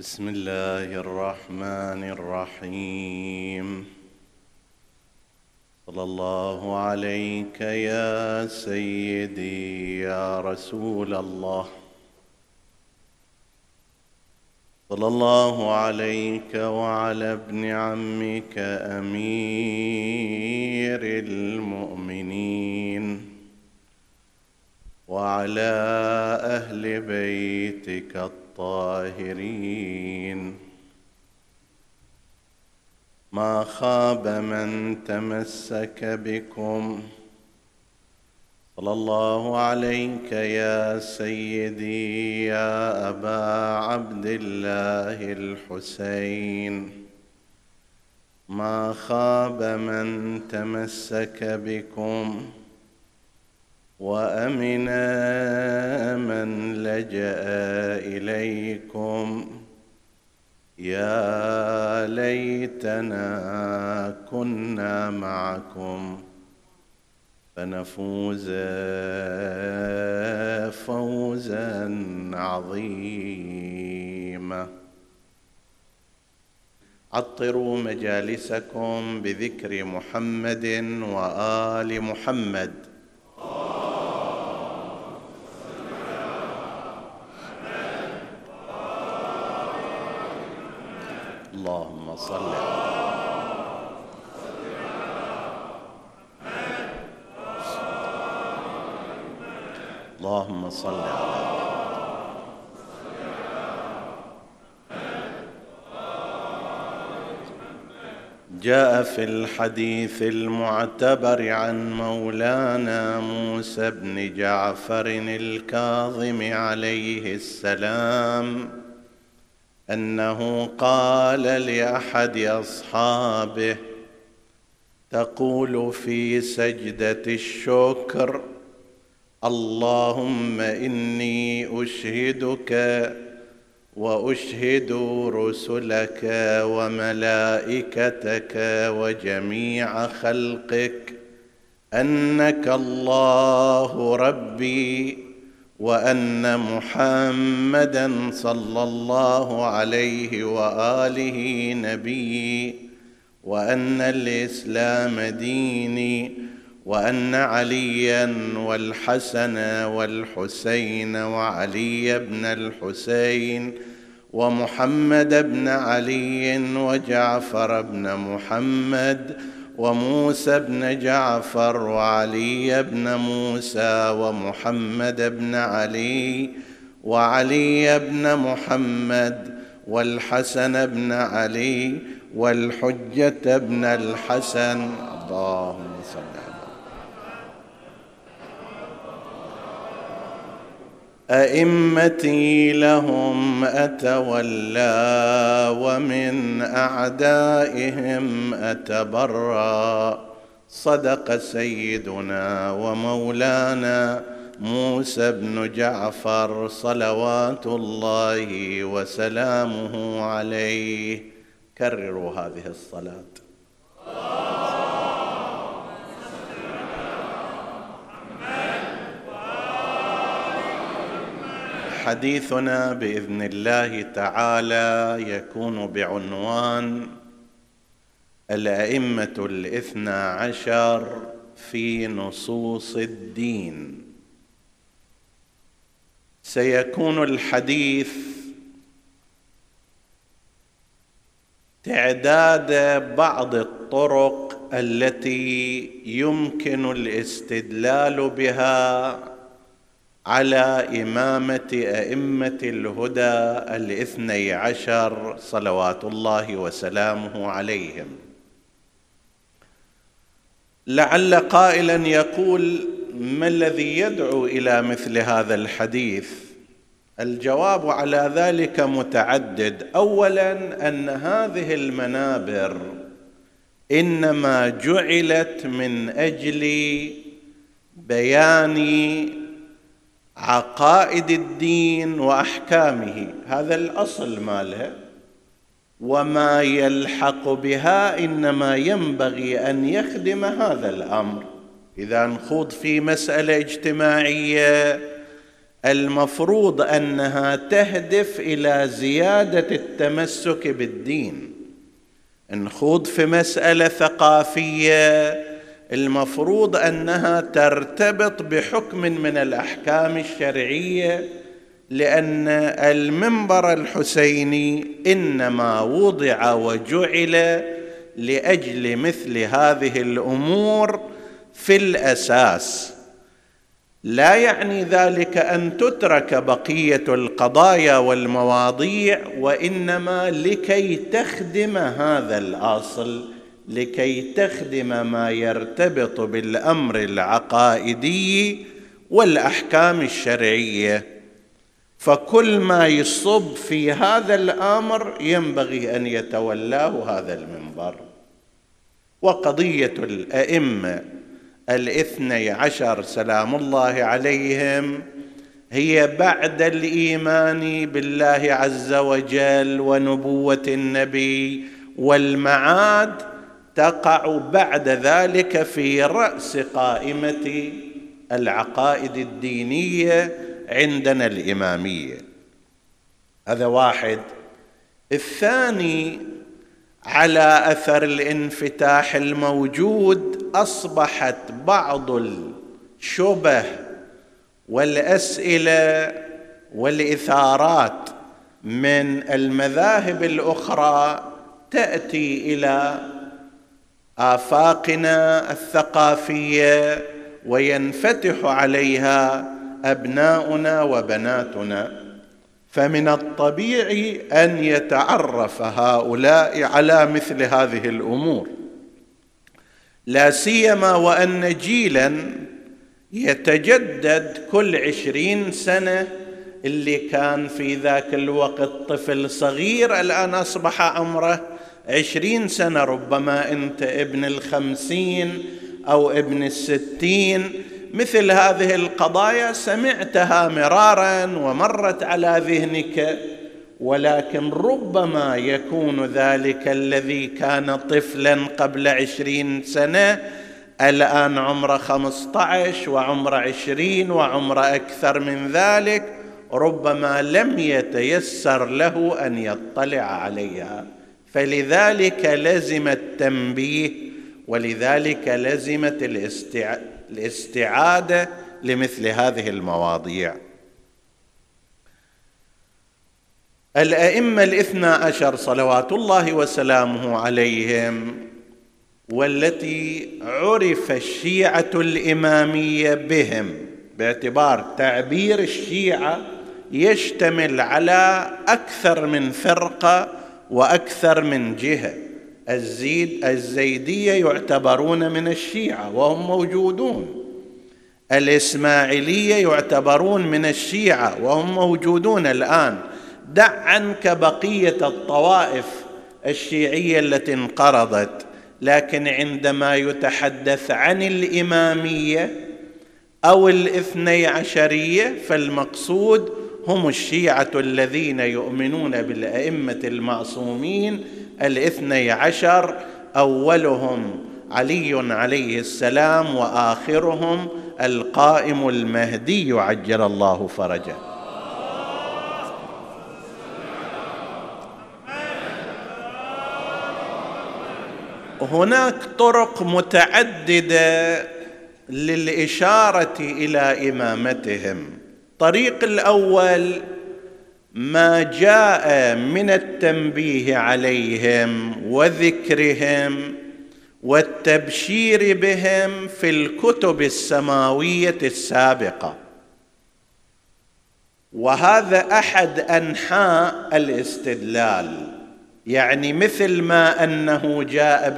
بسم الله الرحمن الرحيم. صلى الله عليك يا سيدي يا رسول الله. صلى الله عليك وعلى ابن عمك أمير المؤمنين. وعلى أهل بيتك الطاهرين ما خاب من تمسك بكم. صلى الله عليك يا سيدي يا أبا عبد الله الحسين. ما خاب من تمسك بكم. وامن من لجأ إليكم. يا ليتنا كنا معكم فنفوز فوزا عظيما. عطروا مجالسكم بذكر محمد وآل محمد. اللهم صل اللهم صل على جاء في الحديث المعتبر عن مولانا موسى بن جعفر الكاظم عليه السلام أنه قال لأحد أصحابه تقول في سجدة الشكر اللهم إني أشهدك وأشهد رسلك وملائكتك وجميع خلقك أنك الله ربي وأن محمدا صلى الله عليه وآله نبيي وأن الإسلام ديني وأن عليا والحسن والحسين وعلي بن الحسين ومحمد بن علي وجعفر بن محمد وموسى بن جعفر وعلي بن موسى ومحمد بن علي وعلي بن محمد والحسن بن علي والحجة بن الحسن. اللهم صل على أئمتي لهم أتولى ومن أعدائهم اتبرا صدق سيدنا ومولانا موسى بن جعفر صلوات الله وسلامه عليه. كرروا هذه الصلاة. حديثنا بإذن الله تعالى يكون بعنوان الأئمة الاثنى عشر في نصوص الدين. سيكون الحديث تعداد بعض الطرق التي يمكن الاستدلال بها على إمامة أئمة الهدى الاثني عشر صلوات الله وسلامه عليهم. لعل قائلا يقول ما الذي يدعو إلى مثل هذا الحديث؟ الجواب على ذلك متعدد. اولا أن هذه المنابر إنما جعلت من أجل بيان عقائد الدين وأحكامه. هذا الأصل ماله. وما يلحق بها إنما ينبغي أن يخدم هذا الأمر. إذا نخوض في مسألة اجتماعية المفروض أنها تهدف إلى زيادة التمسك بالدين. نخوض في مسألة ثقافية المفروض أنها ترتبط بحكم من الأحكام الشرعية لأن المنبر الحسيني إنما وضع وجعل لأجل مثل هذه الأمور في الأساس. لا يعني ذلك أن تترك بقية القضايا والمواضيع وإنما لكي تخدم هذا الأصل. لكي تخدم ما يرتبط بالأمر العقائدي والأحكام الشرعية. فكل ما يصب في هذا الأمر ينبغي أن يتولاه هذا المنبر. وقضية الأئمة الاثني عشر سلام الله عليهم هي بعد الإيمان بالله عز وجل ونبوة النبي والمعاد تقع بعد ذلك في رأس قائمة العقائد الدينية عندنا الإمامية. هذا واحد. الثاني على أثر الانفتاح الموجود أصبحت بعض الشبه والأسئلة والإثارات من المذاهب الأخرى تأتي إلى آفاقنا الثقافية وينفتح عليها أبناؤنا وبناتنا. فمن الطبيعي أن يتعرف هؤلاء على مثل هذه الأمور. لا سيما وأن جيلا يتجدد كل عشرين سنة اللي كان في ذاك الوقت طفل صغير الآن أصبح عمره عشرين سنة ربما أنت ابن الخمسين أو ابن الستين. مثل هذه القضايا سمعتها مرارا ومرت على ذهنك ولكن ربما يكون ذلك الذي كان طفلا قبل عشرين سنة. الآن عمره خمسه عشر وعمره عشرين وعمره أكثر من ذلك. ربما لم يتيسر له أن يطلع عليها. فلذلك لزم التنبيه ولذلك لزمت الاستعاده الاستعادة لمثل هذه المواضيع. الأئمة الاثنى عشر صلوات الله وسلامه عليهم والتي عرف الشيعة الإمامية بهم باعتبار تعبير الشيعة يشتمل على أكثر من فرقة وأكثر من جهة. الزيد الزيدية يعتبرون من الشيعة وهم موجودون. الإسماعيلية يعتبرون من الشيعة وهم موجودون الآن. دع عنك بقيه الطوائف الشيعية التي انقرضت. لكن عندما يتحدث عن الإمامية أو الاثني عشرية فالمقصود هم الشيعة الذين يؤمنون بالأئمة المعصومين الاثني عشر أولهم علي عليه السلام وآخرهم القائم المهدي عجل الله فرجه. هناك طرق متعددة للإشارة إلى إمامتهم. الطريق الأول ما جاء من التنبيه عليهم وذكرهم والتبشير بهم في الكتب السماوية السابقة. وهذا أحد أنحاء الاستدلال يعني مثل ما أنه جاء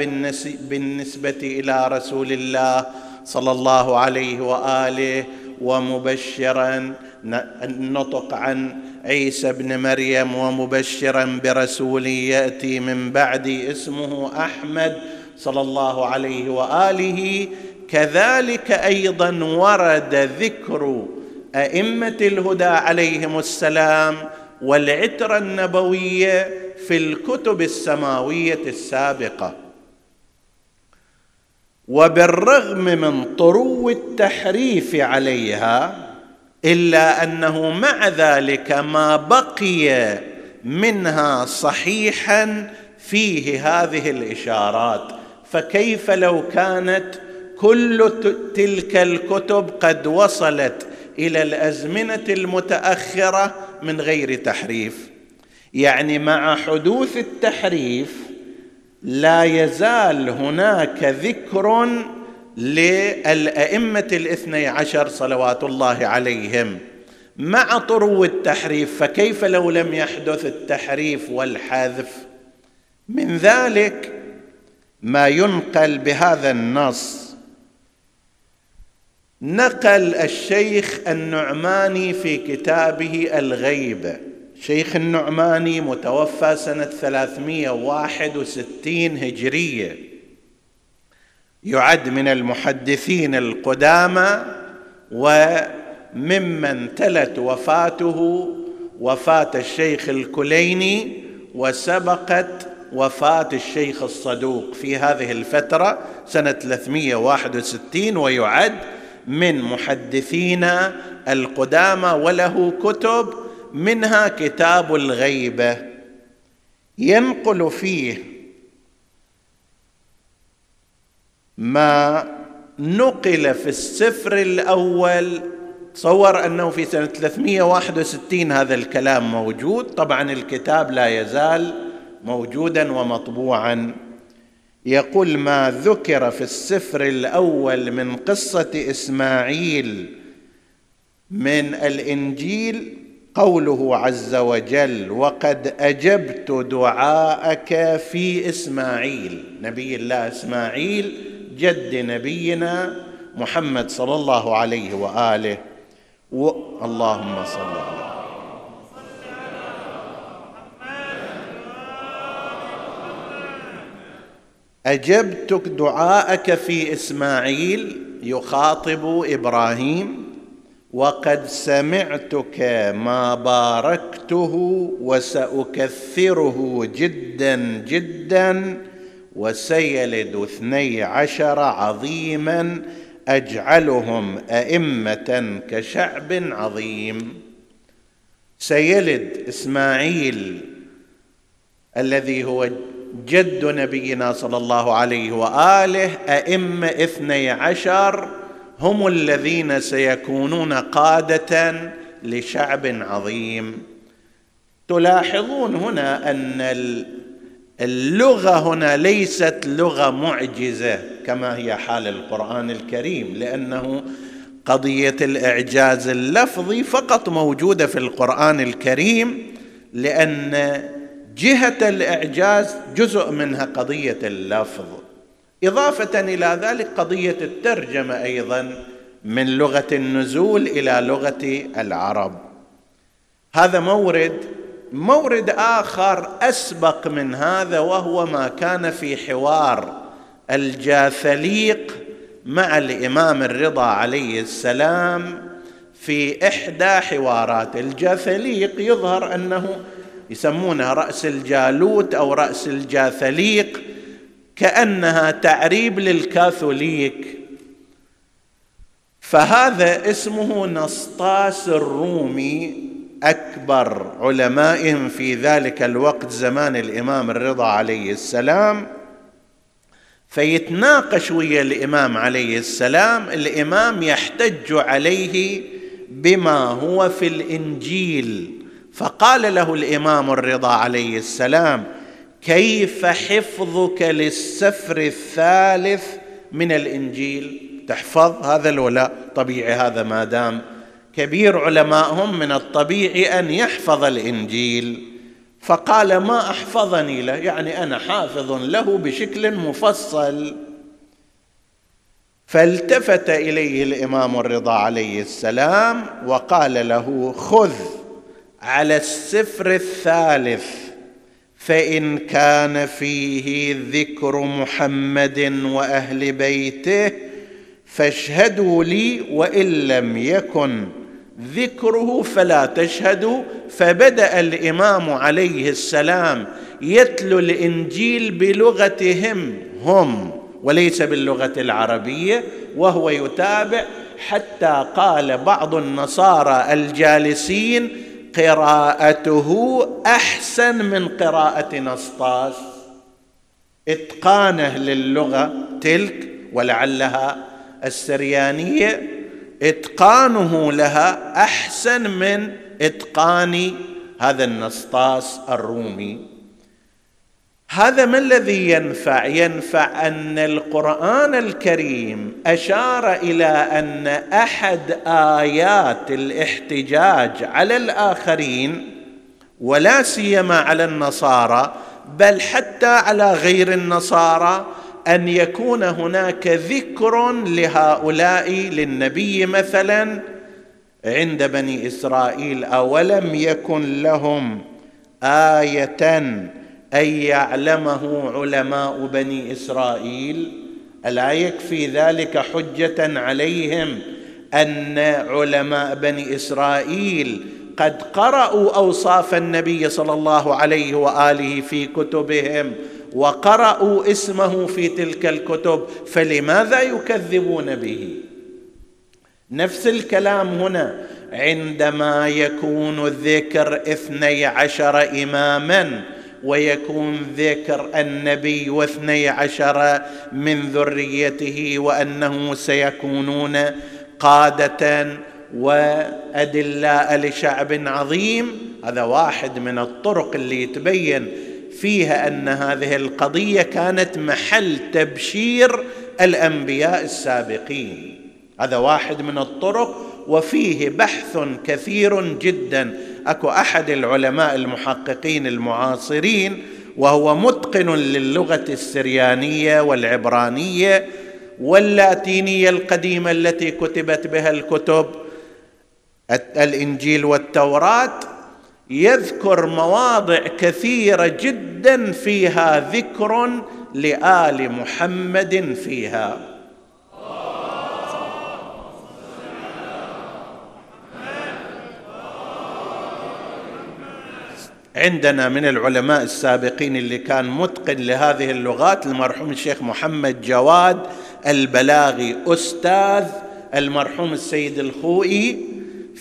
بالنسبة إلى رسول الله صلى الله عليه وآله ومبشرا نطق عن عيسى ابن مريم ومبشرا برسول يأتي من بعدي اسمه أحمد صلى الله عليه وآله. كذلك أيضا ورد ذكر أئمة الهدى عليهم السلام والعتره النبويه في الكتب السماوية السابقة. وبالرغم من طرو التحريف عليها إلا أنه مع ذلك ما بقي منها صحيحا فيه هذه الإشارات. فكيف لو كانت كل تلك الكتب قد وصلت إلى الأزمنة المتأخرة من غير تحريف؟ يعني مع حدوث التحريف لا يزال هناك ذكر للأئمة الاثني عشر صلوات الله عليهم مع طرو التحريف فكيف لو لم يحدث التحريف والحذف؟ من ذلك ما ينقل بهذا النص. نقل الشيخ النعماني في كتابه الغيبه شيخ النعماني متوفى سنة 361 هجرية. يعد من المحدثين القدامى وممن تلت وفاته وفاة الشيخ الكليني وسبقت وفاة الشيخ الصدوق في هذه الفترة سنة 361 ويعد من محدثينا القدامى وله كتب منها كتاب الغيبة ينقل فيه ما نقل في السفر الأول تصور أنه في سنة 361 هذا الكلام موجود. طبعا الكتاب لا يزال موجودا ومطبوعا. يقول ما ذكر في السفر الأول من قصة إسماعيل من الإنجيل؟ قوله عز وجل وقد أجبت دعاءك في إسماعيل. نبي الله إسماعيل جد نبينا محمد صلى الله عليه وآله. و... اللهم صل على أجبتك دعاءك في إسماعيل يخاطب إبراهيم وقد سمعتك ما باركته وساكثره جدا جدا وسيلد اثني عشر عظيما أجعلهم أئمة كشعب عظيم. سيلد إسماعيل الذي هو جد نبينا صلى الله عليه وآله أئمة اثني عشر هم الذين سيكونون قادة لشعب عظيم. تلاحظون هنا أن اللغة هنا ليست لغة معجزة كما هي حال القرآن الكريم لأنه قضية الإعجاز اللفظي فقط موجودة في القرآن الكريم لأن جهة الإعجاز جزء منها قضية اللفظ. إضافة إلى ذلك قضية الترجمة أيضا من لغة النزول إلى لغة العرب. هذا مورد مورد آخر أسبق من هذا وهو ما كان في حوار الجاثليق مع الإمام الرضا عليه السلام في إحدى حوارات. الجاثليق يظهر أنه يسمونها رأس الجالوت أو رأس الجاثليق كأنها تعريب للكاثوليك. فهذا اسمه نسطاس الرومي أكبر علمائهم في ذلك الوقت زمان الإمام الرضا عليه السلام فيتناقش ويا الإمام عليه السلام الإمام يحتج عليه بما هو في الإنجيل. فقال له الإمام الرضا عليه السلام كيف حفظك للسفر الثالث من الإنجيل؟ تحفظ؟ هذا الولاء طبيعي هذا ما دام كبير علمائهم من الطبيعي أن يحفظ الإنجيل. فقال ما أحفظني له؟ يعني أنا حافظ له بشكل مفصل. فالتفت إليه الإمام الرضا عليه السلام وقال له خذ على السفر الثالث فإن كان فيه ذكر محمد وأهل بيته فاشهدوا لي وإن لم يكن ذكره فلا تشهدوا فبدأ الإمام عليه السلام يتلو الإنجيل بلغتهم هم وليس باللغة العربية وهو يتابع حتى قال بعض النصارى الجالسين قراءته أحسن من قراءة نسطاس. إتقانه للغة تلك ولعلها السريانية إتقانه لها أحسن من إتقان هذا النسطاس الرومي. هذا ما الذي ينفع؟ ينفع أن القرآن الكريم أشار إلى أن أحد آيات الاحتجاج على الآخرين ولا سيما على النصارى بل حتى على غير النصارى أن يكون هناك ذكر لهؤلاء للنبي مثلا عند بني إسرائيل أولم يكن لهم آية أن يعلمه علماء بني إسرائيل؟ ألا يكفي ذلك حجة عليهم أن علماء بني إسرائيل قد قرأوا أوصاف النبي صلى الله عليه وآله في كتبهم وقرأوا اسمه في تلك الكتب فلماذا يكذبون به؟ نفس الكلام هنا عندما يكون الذكر اثني عشر إماما ويكون ذكر النبي واثني عشر من ذريته وأنه سيكونون قادة وأدلاء لشعب عظيم هذا واحد من الطرق اللي يتبين فيها أن هذه القضية كانت محل تبشير الأنبياء السابقين. هذا واحد من الطرق وفيه بحث كثير جدا. أكو أحد العلماء المحققين المعاصرين وهو متقن للغة السريانية والعبرانية واللاتينية القديمة التي كتبت بها الكتب الإنجيل والتوراة. يذكر مواضع كثيرة جدا فيها ذكر لآل محمد فيها. عندنا من العلماء السابقين اللي كان متقن لهذه اللغات المرحوم الشيخ محمد جواد البلاغي أستاذ المرحوم السيد الخوئي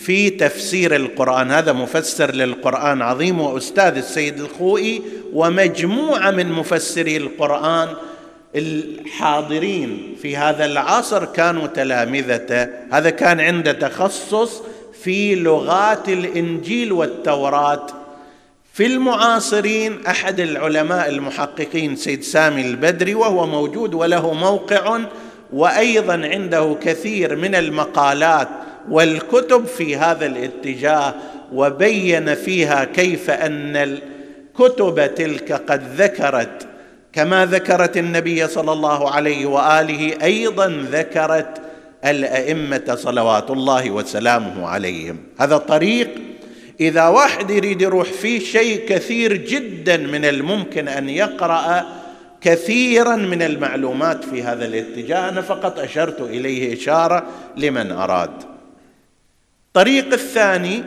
في تفسير القرآن. هذا مفسر للقرآن عظيم وأستاذ السيد الخوئي ومجموعة من مفسري القرآن الحاضرين في هذا العصر كانوا تلامذته. هذا كان عنده تخصص في لغات الإنجيل والتوراة. في المعاصرين أحد العلماء المحققين سيد سامي البدري وهو موجود وله موقع وأيضا عنده كثير من المقالات. والكتب في هذا الاتجاه وبين فيها كيف أن الكتب تلك قد ذكرت كما ذكرت النبي صلى الله عليه وآله أيضا ذكرت الأئمة صلوات الله وسلامه عليهم. هذا طريق إذا واحد يريد يروح فيه شيء كثير جدا من الممكن أن يقرأ كثيرا من المعلومات في هذا الاتجاه أنا فقط أشرت إليه إشارة لمن أراد. الطريق الثاني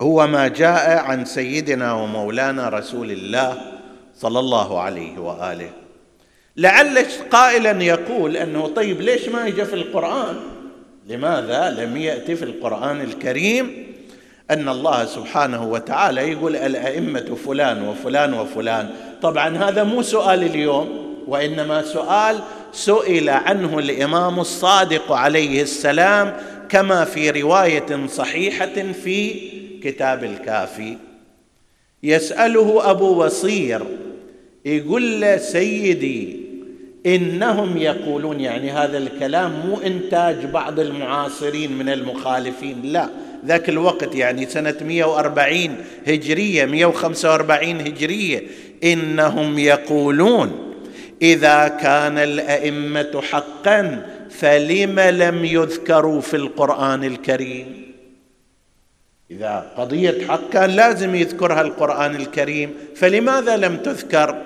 هو ما جاء عن سيدنا ومولانا رسول الله صلى الله عليه وآله. لعل قائلا يقول أنه طيب ليش ما يجي في القرآن؟ لماذا لم يأتي في القرآن الكريم أن الله سبحانه وتعالى يقول الأئمة فلان وفلان وفلان؟ طبعا هذا مو سؤال اليوم وإنما سؤال سئل عنه الإمام الصادق عليه السلام كما في رواية صحيحة في كتاب الكافي. يسأله أبو بصير يقول له سيدي إنهم يقولون يعني هذا الكلام مو إنتاج بعض المعاصرين من المخالفين لا. ذاك الوقت يعني سنة 140 هجرية 145 هجرية إنهم يقولون إذا كان الأئمة حقا فلم لم يذكروا في القرآن الكريم؟ إذا قضية حق كان لازم يذكرها القرآن الكريم فلماذا لم تذكر؟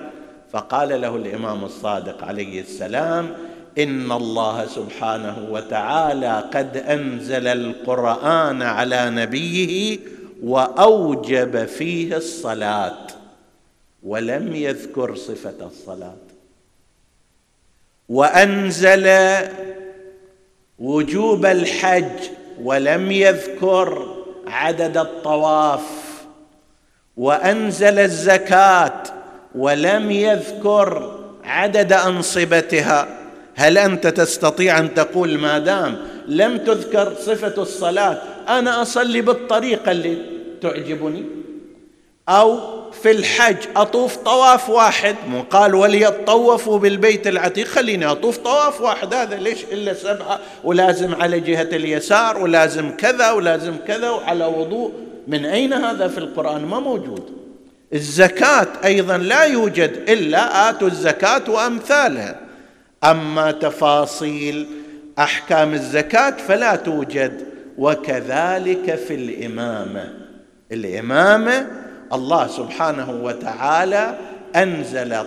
فقال له الإمام الصادق عليه السلام إن الله سبحانه وتعالى قد أنزل القرآن على نبيه وأوجب فيه الصلاة ولم يذكر صفة الصلاة. وأنزل وجوب الحج ولم يذكر عدد الطواف وأنزل الزكاة ولم يذكر عدد أنصبتها. هل أنت تستطيع أن تقول ما دام لم تذكر صفة الصلاة أنا أصلي بالطريقة اللي تعجبني؟ أو في الحج أطوف طواف واحد. مو قال وليطوفوا بالبيت العتيق. خليني أطوف طواف واحد. هذا ليش إلا سبعة؟ ولازم على جهة اليسار ولازم كذا ولازم كذا وعلى وضوء. من أين هذا في القرآن؟ ما موجود. الزكاة أيضا لا يوجد إلا آتوا الزكاة وأمثالها. أما تفاصيل أحكام الزكاة فلا توجد. وكذلك في الإمامة. الإمامة الله سبحانه وتعالى أنزل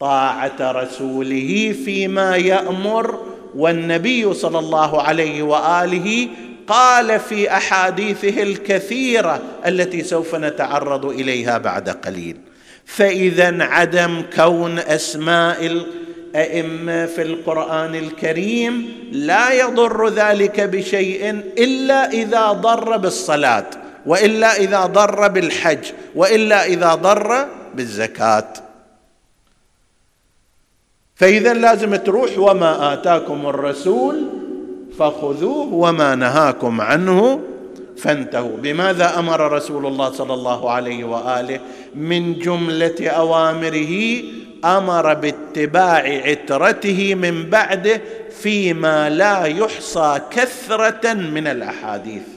طاعة رسوله فيما يأمر والنبي صلى الله عليه وآله قال في أحاديثه الكثيرة التي سوف نتعرض إليها بعد قليل. فإذا عدم كون أسماء الأئمة في القرآن الكريم لا يضر ذلك بشيء إلا إذا ضر بالصلاة. وإلا إذا ضر بالحج وإلا إذا ضر بالزكاة. فإذا لازم تروح وما آتاكم الرسول فخذوه وما نهاكم عنه فانتهوا. بماذا أمر رسول الله صلى الله عليه وآله؟ من جملة أوامره أمر باتباع عترته من بعده فيما لا يحصى كثرة من الأحاديث.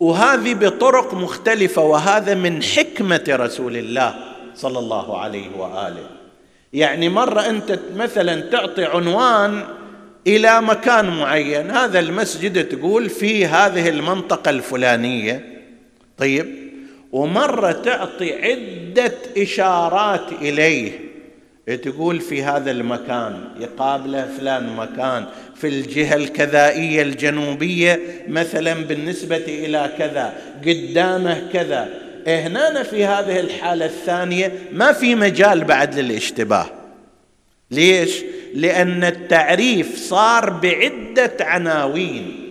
وهذه بطرق مختلفة وهذا من حكمة رسول الله صلى الله عليه وآله. يعني مرة أنت مثلا تعطي عنوان إلى مكان معين هذا المسجد تقول في هذه المنطقة الفلانية. طيب ومرة تعطي عدة إشارات إليه تقول في هذا المكان يقابله فلان مكان في الجهة الكذائية الجنوبية مثلا بالنسبة إلى كذا قدامه كذا. هنا في هذه الحالة الثانية ما في مجال بعد للاشتباه. ليش؟ لأن التعريف صار بعدة عناوين.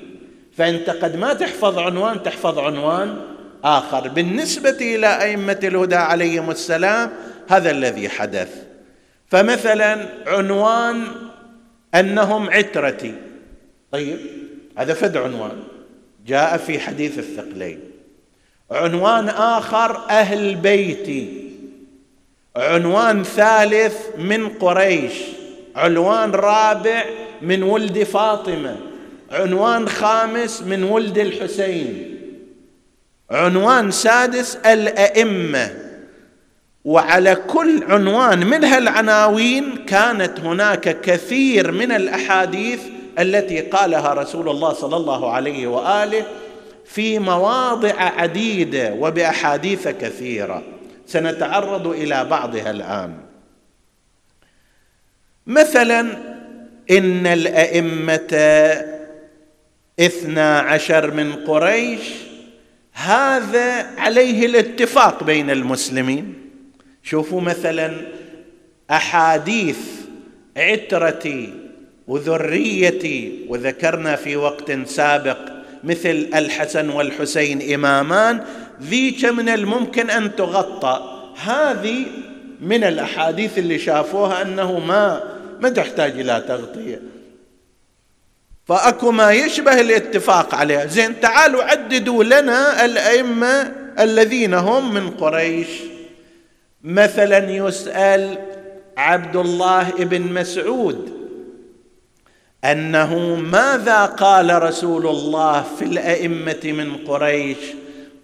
فأنت قد ما تحفظ عنوان تحفظ عنوان آخر. بالنسبة إلى أئمة الهدى عليهم السلام هذا الذي حدث. فمثلا عنوان أنهم عترتي. طيب هذا فد عنوان. جاء في حديث الثقلين. عنوان آخر أهل بيتي. عنوان ثالث من قريش. عنوان رابع من ولد فاطمة. عنوان خامس من ولد الحسين. عنوان سادس الأئمة. وعلى كل عنوان من هالعناوين كانت هناك كثير من الأحاديث التي قالها رسول الله صلى الله عليه وآله في مواضع عديدة وبأحاديث كثيرة. سنتعرض إلى بعضها الآن. مثلا إن الأئمة اثنا عشر من قريش هذا عليه الاتفاق بين المسلمين. شوفوا مثلا أحاديث عترتي وذريتي وذكرنا في وقت سابق مثل الحسن والحسين إمامان ذيك من الممكن أن تغطى. هذه من الأحاديث اللي شافوها أنه ما ما تحتاج إلى تغطية. فأكو ما يشبه الاتفاق عليها. زين تعالوا عددوا لنا الأئمة الذين هم من قريش. مثلا يسأل عبد الله بن مسعود أنه ماذا قال رسول الله في الأئمة من قريش؟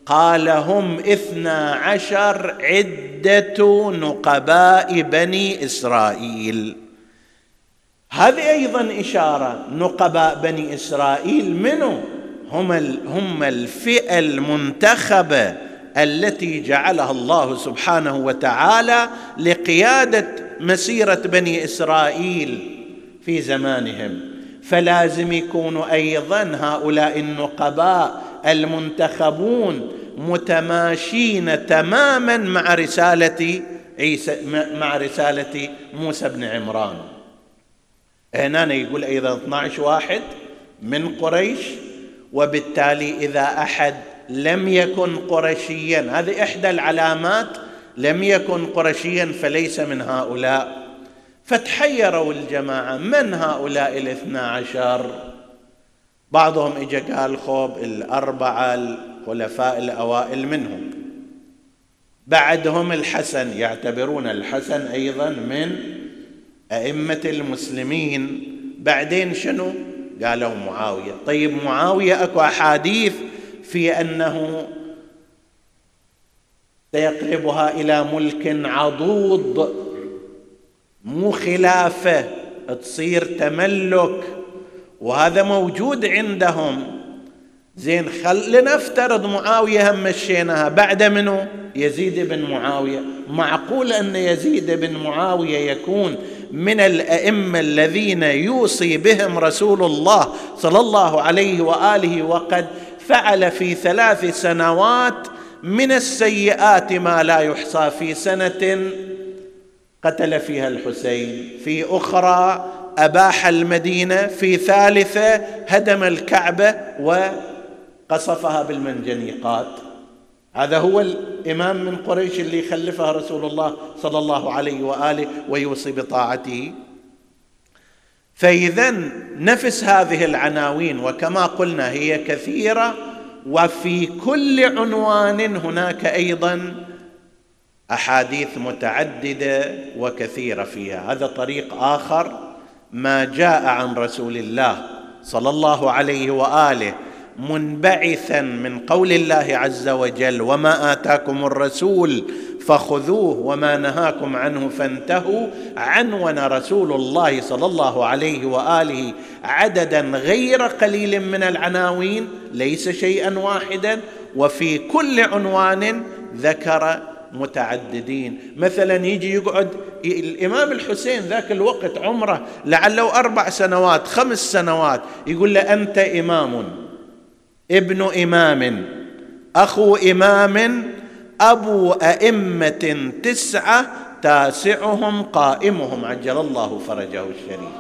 قال هم اثنا عشر عدة نقباء بني إسرائيل. هذه أيضا إشارة نقباء بني إسرائيل منو؟ هم هم الفئة المنتخبة. التي جعلها الله سبحانه وتعالى لقيادة مسيرة بني إسرائيل في زمانهم. فلازم يكونوا أيضا هؤلاء النقباء المنتخبون متماشين تماما مع رسالة عيسى مع رسالة موسى بن عمران. هنا يقول أيضا 12 واحد من قريش وبالتالي إذا أحد لم يكن قرشيا هذه إحدى العلامات لم يكن قرشيا فليس من هؤلاء. فتحيروا الجماعة من هؤلاء الاثنا عشر؟ بعضهم اجى قال خوب الأربعة الخلفاء الأوائل منهم. بعدهم الحسن يعتبرون الحسن أيضا من أئمة المسلمين. بعدين شنو؟ قالوا معاوية. طيب معاوية أكو أحاديث في أنه سيقلبها إلى ملك عضوض مو خلافة تصير تملك. وهذا موجود عندهم. زين خل لنفترض معاوية هم مشيناها. بعد منه يزيد بن معاوية. معقول أن يزيد بن معاوية يكون من الأئمة الذين يوصي بهم رسول الله صلى الله عليه وآله وقد فعل في ثلاث سنوات من السيئات ما لا يحصى في سنة قتل فيها الحسين. في أخرى أباح المدينة في ثالثة هدم الكعبة وقصفها بالمنجنيقات. هذا هو الإمام من قريش اللي خلفها رسول الله صلى الله عليه وآله ويوصي بطاعته. فإذا نفس هذه العناوين وكما قلنا هي كثيرة وفي كل عنوان هناك أيضا أحاديث متعددة وكثيرة فيها. هذا طريق آخر ما جاء عن رسول الله صلى الله عليه وآله منبعثا من قول الله عز وجل وما آتاكم الرسول فخذوه وما نهاكم عنه فانتهوا عنون رسول الله صلى الله عليه وآله عددا غير قليل من العناوين ليس شيئا واحدا وفي كل عنوان ذكر متعددين. مثلا يجي يقعد الإمام الحسين ذاك الوقت عمره لعله أربع سنوات خمس سنوات يقول له أنت إمام. ابن إمام. أخو إمام أبو أئمة تسعة تاسعهم قائمهم عجل الله فرجه الشريف.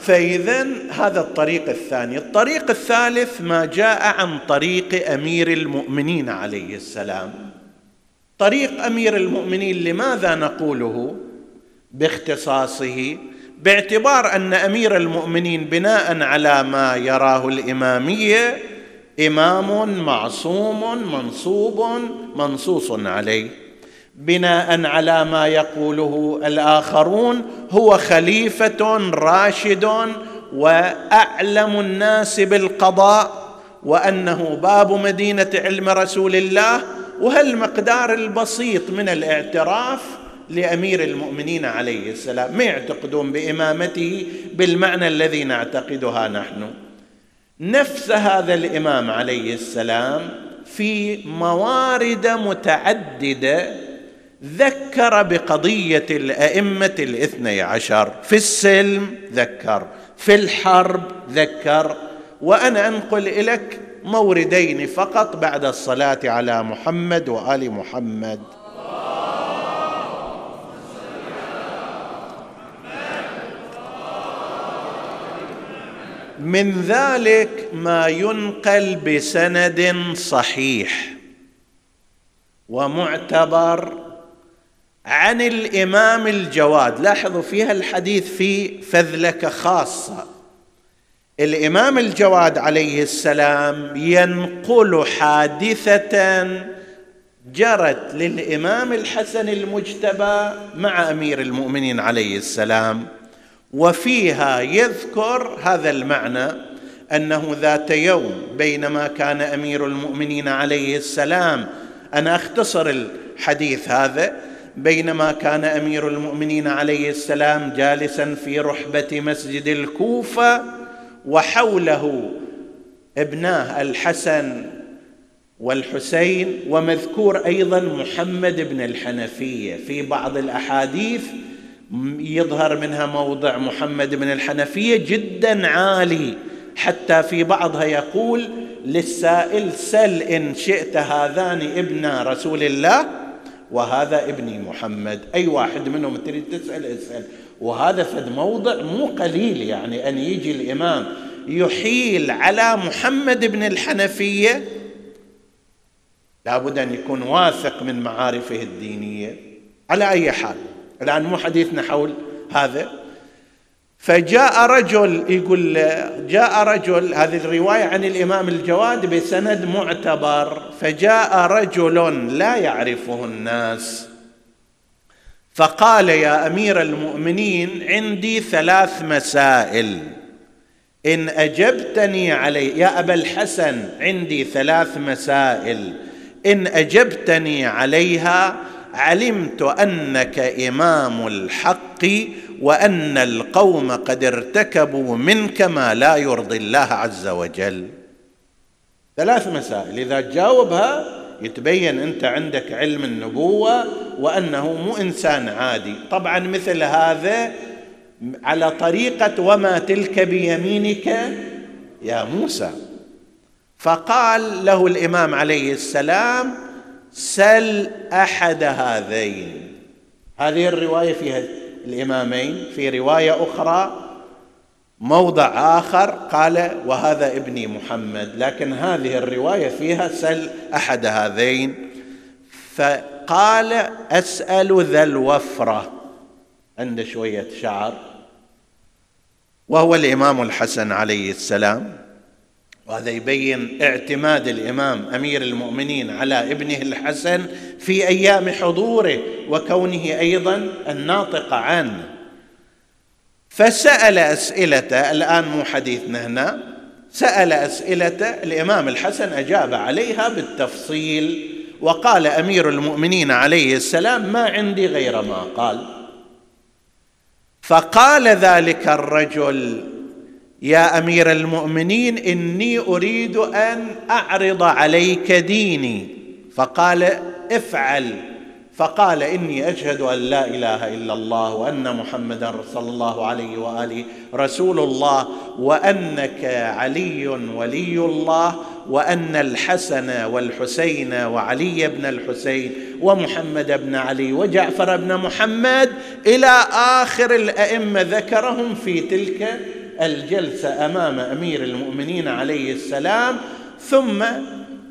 فإذا هذا الطريق الثاني. الطريق الثالث ما جاء عن طريق أمير المؤمنين عليه السلام. طريق أمير المؤمنين لماذا نقوله؟ باختصاصه باعتبار أن أمير المؤمنين بناء على ما يراه الإمامية إمام معصوم منصوب منصوص عليه. بناء على ما يقوله الآخرون هو خليفة راشد وأعلم الناس بالقضاء وأنه باب مدينة علم رسول الله وهالمقدار البسيط من الاعتراف لأمير المؤمنين عليه السلام. ما يعتقدون بإمامته؟ بالمعنى الذي نعتقدها نحن. نفس هذا الإمام عليه السلام في موارد متعددة ذكر بقضية الأئمة الاثني عشر. في السلم ذكر في الحرب ذكر. وأنا أنقل لك موردين فقط بعد الصلاة على محمد وآل محمد. من ذلك ما ينقل بسند صحيح ومعتبر عن الإمام الجواد. لاحظوا فيها الحديث في فذلكه خاصة. الإمام الجواد عليه السلام ينقل حادثة جرت للإمام الحسن المجتبى مع أمير المؤمنين عليه السلام. وفيها يذكر هذا المعنى أنه ذات يوم بينما كان أمير المؤمنين عليه السلام أنا أختصر الحديث هذا بينما كان أمير المؤمنين عليه السلام جالسا في رحبة مسجد الكوفة وحوله ابناه الحسن والحسين ومذكور أيضا محمد بن الحنفية في بعض الأحاديث يظهر منها موضع محمد بن الحنفية جدا عالي حتى في بعضها يقول للسائل سل إن شئت هذان ابن رسول الله وهذا ابني محمد. أي واحد منهم تريد تسأل اسأل. وهذا فد موضع مو قليل يعني أن يجي الإمام يحيل على محمد بن الحنفية لابد أن يكون واثق من معارفه الدينية. على أي حال. الآن مو حديثنا حول هذا. فجاء رجل يقول جاء رجل هذه الرواية عن الإمام الجواد بسند معتبر. فجاء رجل لا يعرفه الناس. فقال يا أمير المؤمنين عندي ثلاث مسائل. إن أجبتني علي يا أبا الحسن عندي ثلاث مسائل. إن أجبتني عليها علمت أنك إمام الحق وأن القوم قد ارتكبوا منك ما لا يرضي الله عز وجل. ثلاث مسائل. إذا تجاوبها يتبين أنت عندك علم النبوة وأنه مو إنسان عادي. طبعا مثل هذا على طريقة وما تلك بيمينك يا موسى. فقال له الإمام عليه السلام سل أحد هذين. هذه الرواية فيها الإمامين في رواية أخرى موضع آخر قال وهذا ابني محمد. لكن هذه الرواية فيها سل أحد هذين. فقال أسأل ذا الوفرة. عنده شوية شعر. وهو الإمام الحسن عليه السلام. وهذا يبين اعتماد الإمام أمير المؤمنين على ابنه الحسن في أيام حضوره وكونه أيضا الناطق عنه. فسأل اسئلته الآن مو حديثنا هنا سأل اسئلته الإمام الحسن أجاب عليها بالتفصيل وقال أمير المؤمنين عليه السلام ما عندي غير ما قال. فقال ذلك الرجل يا أمير المؤمنين إني أريد أن أعرض عليك ديني. فقال افعل. فقال إني أشهد أن لا إله إلا الله وأن محمدا صلى الله عليه وآله رسول الله وأنك علي ولي الله وأن الحسن والحسين وعلي بن الحسين ومحمد بن علي وجعفر بن محمد إلى آخر الأئمة ذكرهم في تلك الجلسة أمام أمير المؤمنين عليه السلام ثم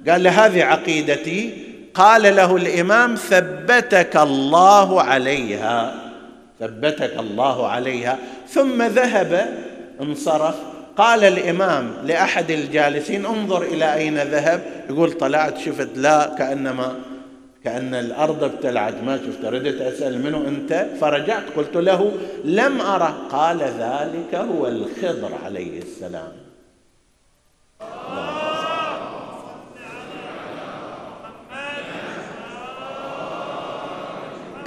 قال هذه عقيدتي. قال له الإمام ثبتك الله عليها. ثبتك الله عليها. ثم ذهب انصرف قال الإمام لأحد الجالسين انظر إلى أين ذهب. يقول طلعت شفت لا كأنما كأن الأرض ابتلعت. ما شفت ردت أسأل منه أنت فرجعت. قلت له لم أره قال ذلك هو الخضر عليه السلام.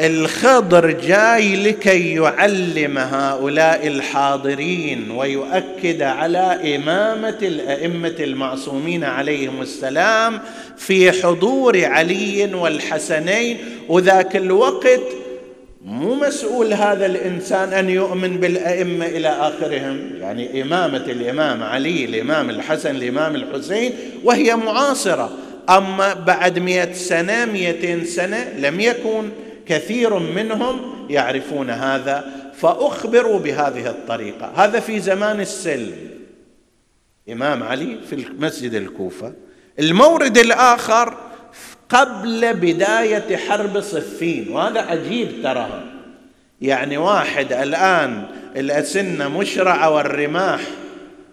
الخضر جاي لكي يعلم هؤلاء الحاضرين ويؤكد على إمامة الأئمة المعصومين عليهم السلام في حضور علي والحسنين. وذاك الوقت مو مسؤول هذا الإنسان أن يؤمن بالأئمة إلى آخرهم. يعني إمامة الإمام علي الإمام الحسن الإمام الحسين وهي معاصرة. أما بعد مئة سنة مئتين سنة لم يكن كثير منهم يعرفون هذا فأخبروا بهذه الطريقة. هذا في زمان السلم. إمام علي في مسجد الكوفة. المورد الآخر قبل بداية حرب صفين وهذا عجيب ترى. يعني واحد الآن الأسنة مشرعة والرماح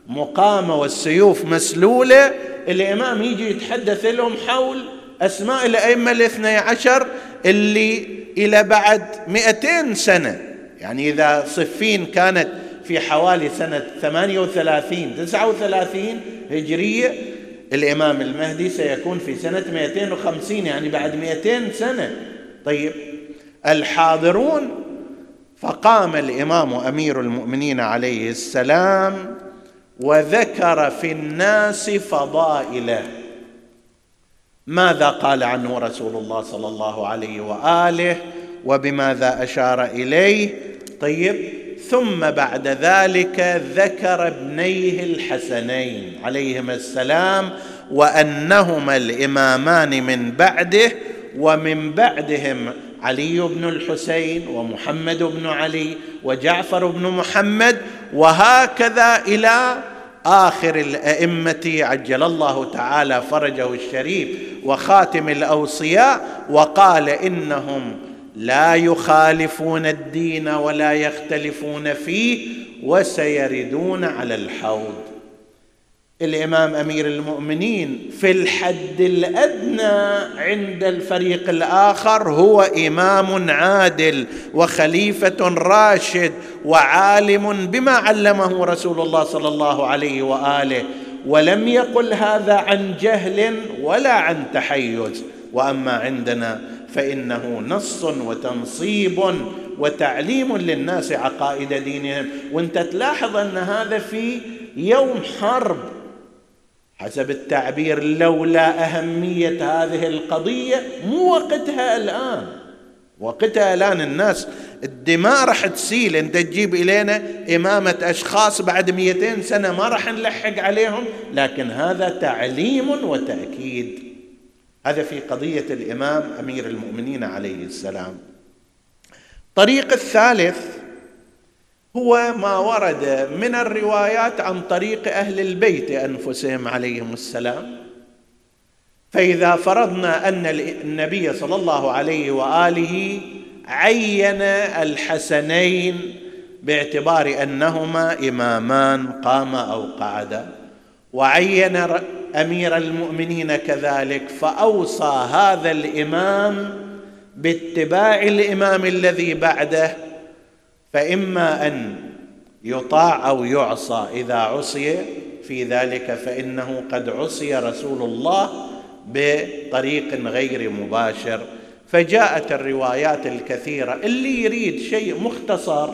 مقامة والسيوف مسلولة الإمام يجي يتحدث لهم حول أسماء الأئمة الاثني عشر اللي إلى بعد مئتين سنة. يعني إذا صفين كانت في حوالي سنة 38 39 هجرية الإمام المهدي سيكون في سنة 250 يعني بعد 200 سنة. طيب الحاضرون فقام الإمام أمير المؤمنين عليه السلام وذكر في الناس فضائله. ماذا قال عنه رسول الله صلى الله عليه وآله وبماذا أشار إليه؟ طيب ثم بعد ذلك ذكر ابنيه الحسنين عليهما السلام وأنهما الإمامان من بعده ومن بعدهم علي بن الحسين ومحمد بن علي وجعفر بن محمد وهكذا إلى آخر الأئمة عجل الله تعالى فرجه الشريف وخاتم الأوصياء وقال إنهم لا يخالفون الدين ولا يختلفون فيه وسيردون على الحوض. الإمام أمير المؤمنين في الحد الأدنى عند الفريق الآخر هو إمام عادل وخليفة راشد وعالم بما علمه رسول الله صلى الله عليه وآله. ولم يقل هذا عن جهل ولا عن تحيز. وأما عندنا فإنه نص وتنصيب وتعليم للناس عقائد دينهم. وأنت تلاحظ أن هذا في يوم حرب حسب التعبير لولا أهمية هذه القضية مو وقتها الآن. وقتها الآن الناس الدماء راح تسيل. أنت تجيب إلينا إمامة أشخاص بعد 200 سنة ما راح نلحق عليهم. لكن هذا تعليم وتأكيد. هذا في قضية الإمام أمير المؤمنين عليه السلام. الطريق الثالث هو ما ورد من الروايات عن طريق أهل البيت أنفسهم عليهم السلام. فإذا فرضنا أن النبي صلى الله عليه وآله عين الحسنين باعتبار أنهما إمامان قاما أو قعدا وعين أمير المؤمنين كذلك فأوصى هذا الإمام باتباع الإمام الذي بعده فإما أن يطاع أو يعصى إذا عصي في ذلك فإنه قد عصي رسول الله بطريق غير مباشر. فجاءت الروايات الكثيرة اللي يريد شيء مختصر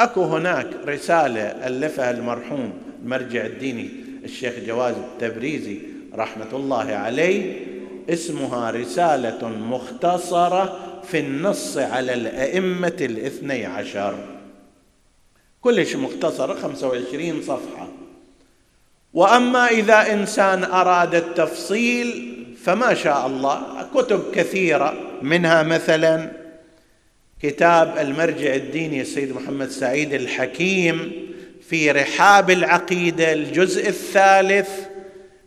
أكو هناك رسالة ألفها المرحوم المرجع الديني الشيخ جواز التبريزي رحمة الله عليه اسمها رسالة مختصرة في النص على الأئمة الاثني عشر. كلش مختصرة خمسة وعشرين صفحة. وأما إذا إنسان أراد التفصيل فما شاء الله كتب كثيرة منها مثلا كتاب المرجع الديني السيد محمد سعيد الحكيم في رحاب العقيدة الجزء الثالث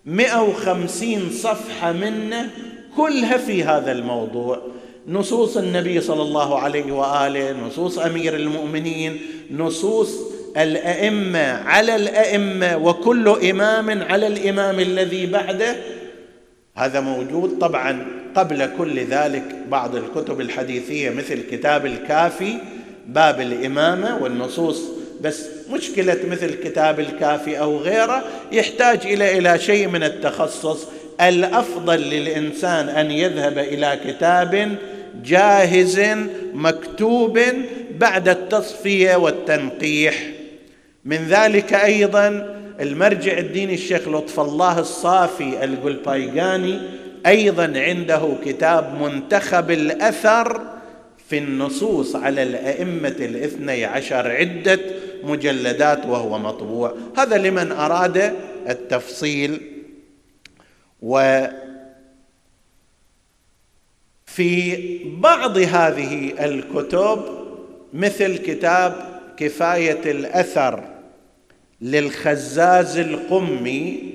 150 صفحة منه كلها في هذا الموضوع. نصوص النبي صلى الله عليه وآله نصوص أمير المؤمنين نصوص الأئمة على الأئمة وكل إمام على الإمام الذي بعده. هذا موجود طبعا قبل كل ذلك بعض الكتب الحديثية مثل كتاب الكافي باب الإمامة والنصوص. بس مشكلة مثل كتاب الكافي أو غيره يحتاج إلى إلى شيء من التخصص. الأفضل للإنسان أن يذهب إلى كتاب جاهز مكتوب بعد التصفية والتنقيح. من ذلك أيضا المرجع الديني الشيخ لطف الله الصافي القلبايغاني أيضا عنده كتاب منتخب الأثر في النصوص على الأئمة الاثني عشر عدة مجلدات وهو مطبوع. هذا لمن أراد التفصيل. و في بعض هذه الكتب مثل كتاب كفاية الأثر للخزاز القمي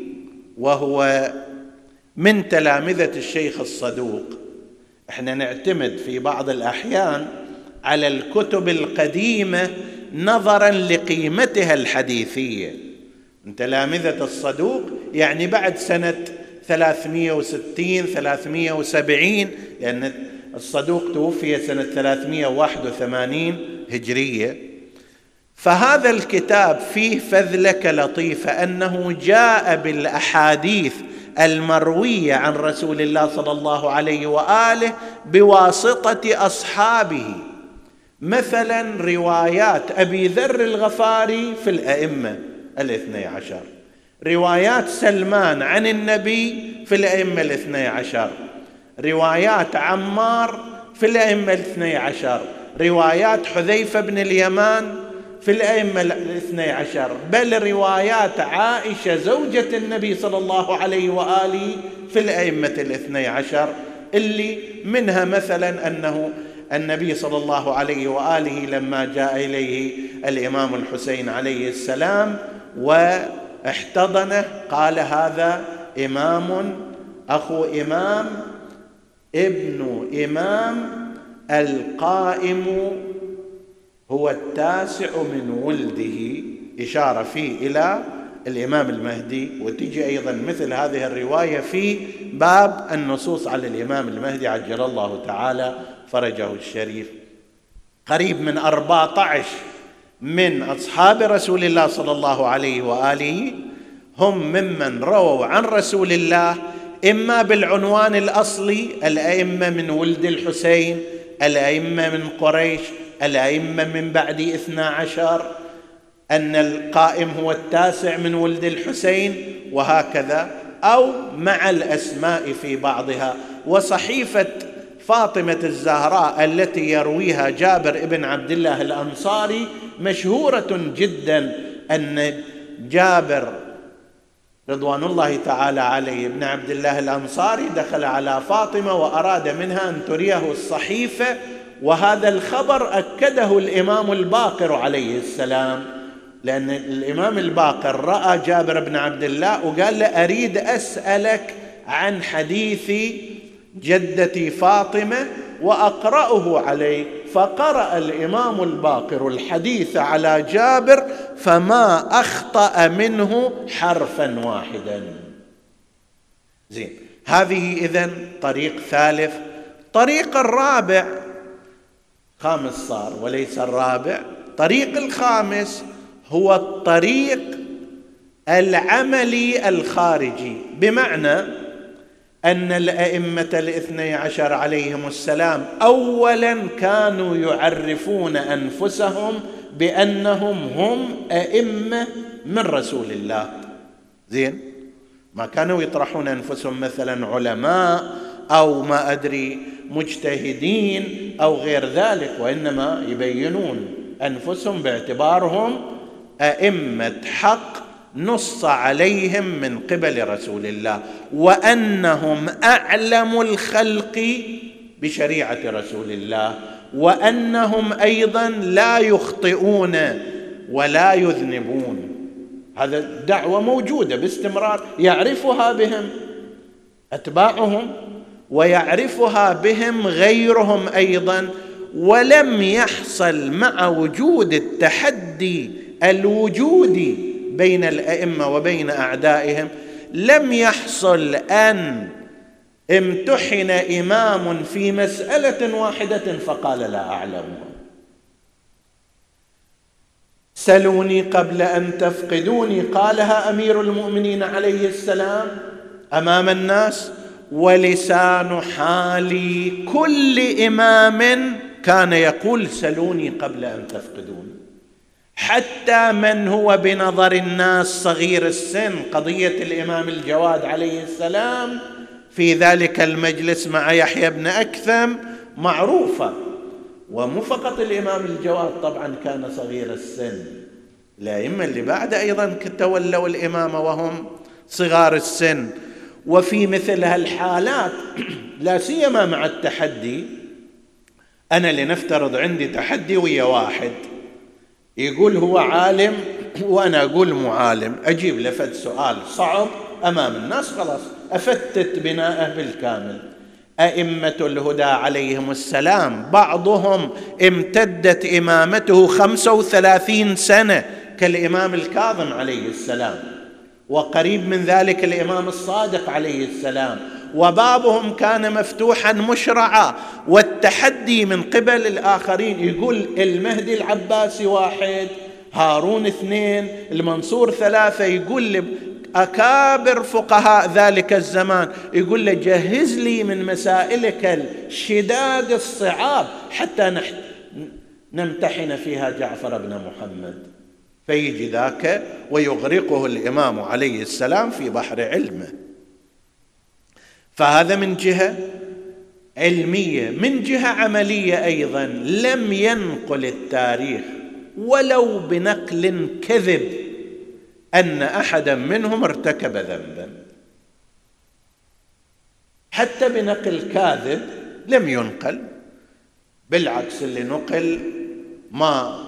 وهو من تلامذة الشيخ الصدوق. إحنا نعتمد في بعض الأحيان على الكتب القديمة نظرا لقيمتها الحديثية. من تلامذة الصدوق يعني بعد سنة 360 370 لأن الصدوق توفي سنة 381 هجرية. فهذا الكتاب فيه فذلكة لطيفة أنه جاء بالأحاديث المروية عن رسول الله صلى الله عليه وآله بواسطة أصحابه. مثلا روايات أبي ذر الغفاري في الأئمة الاثني عشر. روايات سلمان عن النبي في الأئمة الاثني عشر. روايات عمار في الأئمة الاثني عشر. روايات حذيفة بن اليمان في الأئمة الاثني عشر. بل روايات عائشة زوجة النبي صلى الله عليه وآله في الأئمة الاثني عشر. اللي منها مثلا أنه النبي صلى الله عليه وآله لما جاء إليه الإمام الحسين عليه السلام واحتضنه قال هذا إمام أخو إمام ابن إمام القائم هو التاسع من ولده. إشارة فيه إلى الإمام المهدي. وتجي أيضا مثل هذه الرواية في باب النصوص على الإمام المهدي عجل الله تعالى فرجه الشريف. قريب من 14 من أصحاب رسول الله صلى الله عليه وآله هم ممن رووا عن رسول الله إما بالعنوان الأصلي الأئمة من ولد الحسين الأئمة من قريش الأئمة من بعد اثنا عشر أن القائم هو التاسع من ولد الحسين وهكذا أو مع الأسماء في بعضها. وصحيفة فاطمة الزهراء التي يرويها جابر بن عبد الله الأنصاري مشهورة جدا أن جابر رضوان الله تعالى عليه ابن عبد الله الأنصاري دخل على فاطمة وأراد منها أن تريه الصحيفة وهذا الخبر أكده الإمام الباقر عليه السلام لأن الإمام الباقر رأى جابر بن عبد الله وقال له أريد أسألك عن حديث جدتي فاطمة وأقرأه عليك. فقرأ الإمام الباقر الحديث على جابر فما أخطأ منه حرفا واحدا. زين. هذه إذن طريق ثالث. طريق الرابع. خامس صار وليس الرابع. طريق الخامس هو الطريق العملي الخارجي. بمعنى أن الأئمة الاثني عشر عليهم السلام اولا كانوا يعرفون أنفسهم بأنهم هم أئمة من رسول الله. زين؟ ما كانوا يطرحون أنفسهم مثلا علماء أو ما أدري مجتهدين أو غير ذلك وإنما يبينون أنفسهم باعتبارهم أئمة حق نص عليهم من قبل رسول الله وأنهم أعلم الخلق بشريعة رسول الله وأنهم أيضا لا يخطئون ولا يذنبون. هذا الدعوة موجودة باستمرار يعرفها بهم أتباعهم ويعرفها بهم غيرهم أيضا ولم يحصل مع وجود التحدي الوجودي بين الأئمة وبين أعدائهم لم يحصل أن امتحن إمام في مسألة واحدة فقال لا اعلمها سلوني قبل أن تفقدوني قالها أمير المؤمنين عليه السلام أمام الناس ولسان حال كل إمام كان يقول سلوني قبل أن تفقدوني. حتى من هو بنظر الناس صغير السن قضية الإمام الجواد عليه السلام في ذلك المجلس مع يحيى بن أكثم معروفة. ومو فقط الإمام الجواد طبعا كان صغير السن الأئمة اللي بعد أيضا تولوا الامامه وهم صغار السن. وفي مثل هالحالات لا سيما مع التحدي أنا لنفترض عندي تحدي ويا واحد. يقول هو عالم وأنا أقول مو عالم. أجيب لفت سؤال صعب أمام الناس خلاص. أفتت بناءه بالكامل. أئمة الهدى عليهم السلام بعضهم امتدت إمامته خمسة وثلاثين سنة كالإمام الكاظم عليه السلام وقريب من ذلك الإمام الصادق عليه السلام. وبابهم كان مفتوحا مشرعا والتحدي من قبل الآخرين يقول المهدي العباسي واحد هارون اثنين المنصور ثلاثة يقول أكابر فقهاء ذلك الزمان يقول له جهز لي من مسائلك الشداد الصعاب حتى نمتحن فيها جعفر بن محمد. فيجي ذاك ويغرقه الإمام عليه السلام في بحر علمه. فهذا من جهة علمية من جهة عملية أيضا. لم ينقل التاريخ ولو بنقل كذب أن احدا منهم ارتكب ذنبا. حتى بنقل كاذب لم ينقل بالعكس اللي نقل ما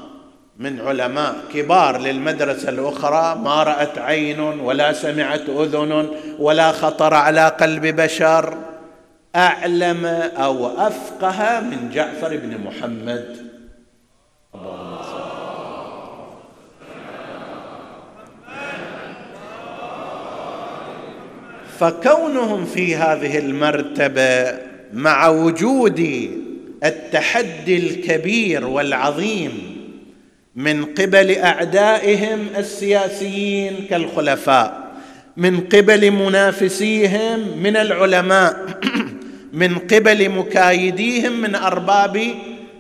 من علماء كبار للمدرسة الأخرى ما رأت عين ولا سمعت أذن ولا خطر على قلب بشر. أعلم أو أفقه من جعفر بن محمد. فكونهم في هذه المرتبة مع وجود التحدي الكبير والعظيم من قبل أعدائهم السياسيين كالخلفاء من قبل منافسيهم من العلماء من قبل مكايديهم من أرباب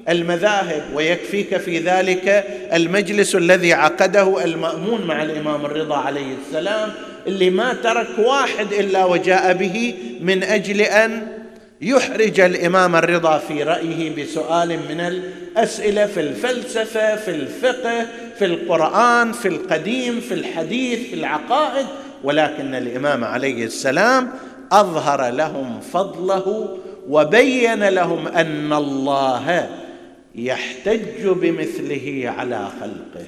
المذاهب. ويكفيك في ذلك المجلس الذي عقده المأمون مع الإمام الرضا عليه السلام اللي ما ترك واحد إلا وجاء به من أجل أن يحرج الإمام الرضا في رأيه بسؤال من الأسئلة في الفلسفة في الفقه في القرآن في القديم في الحديث في العقائد ولكن الإمام عليه السلام أظهر لهم فضله وبين لهم أن الله يحتج بمثله على خلقه.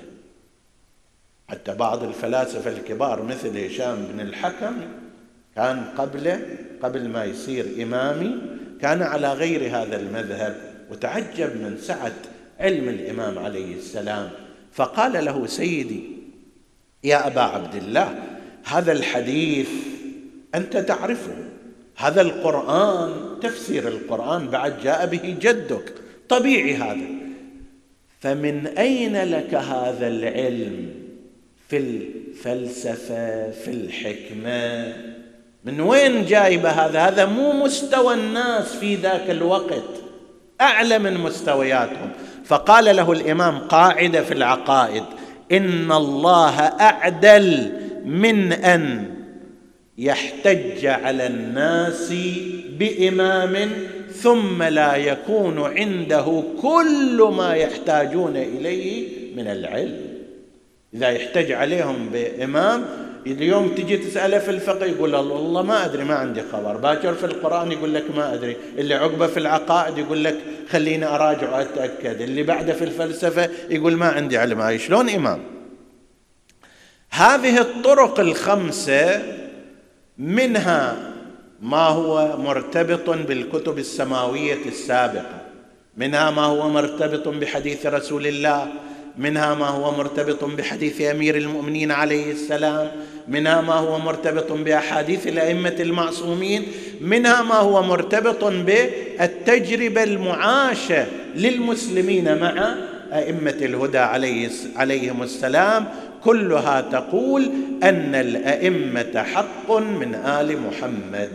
حتى بعض الفلاسفة الكبار مثل هشام بن الحكم كان قبله قبل ما يصير إمامي كان على غير هذا المذهب وتعجب من سعة علم الإمام عليه السلام. فقال له سيدي يا أبا عبد الله هذا الحديث أنت تعرفه هذا القرآن تفسير القرآن بعد جاء به جدك طبيعي هذا. فمن أين لك هذا العلم؟ في الفلسفة في الحكمة من وين جايبة هذا؟ هذا مو مستوى الناس في ذاك الوقت أعلى من مستوياتهم. فقال له الإمام قاعدة في العقائد إن الله أعدل من أن يحتج على الناس بإمام ثم لا يكون عنده كل ما يحتاجون إليه من العلم. إذا يحتج عليهم بإمام اليوم تجي تسأله في الفقه يقول والله ما أدري ما عندي خبر. باكر في القرآن يقول لك ما أدري. اللي عقبة في العقائد يقول لك خليني أراجع وأتأكد. اللي بعده في الفلسفة يقول ما عندي علم. هاي شلون إمام؟ هذه الطرق الخمسة منها ما هو مرتبط بالكتب السماوية السابقة. منها ما هو مرتبط بحديث رسول الله. منها ما هو مرتبط بحديث أمير المؤمنين عليه السلام منها ما هو مرتبط بأحاديث الأئمة المعصومين منها ما هو مرتبط بالتجربة المعاشة للمسلمين مع أئمة الهدى عليهم السلام. كلها تقول أن الأئمة حق من آل محمد.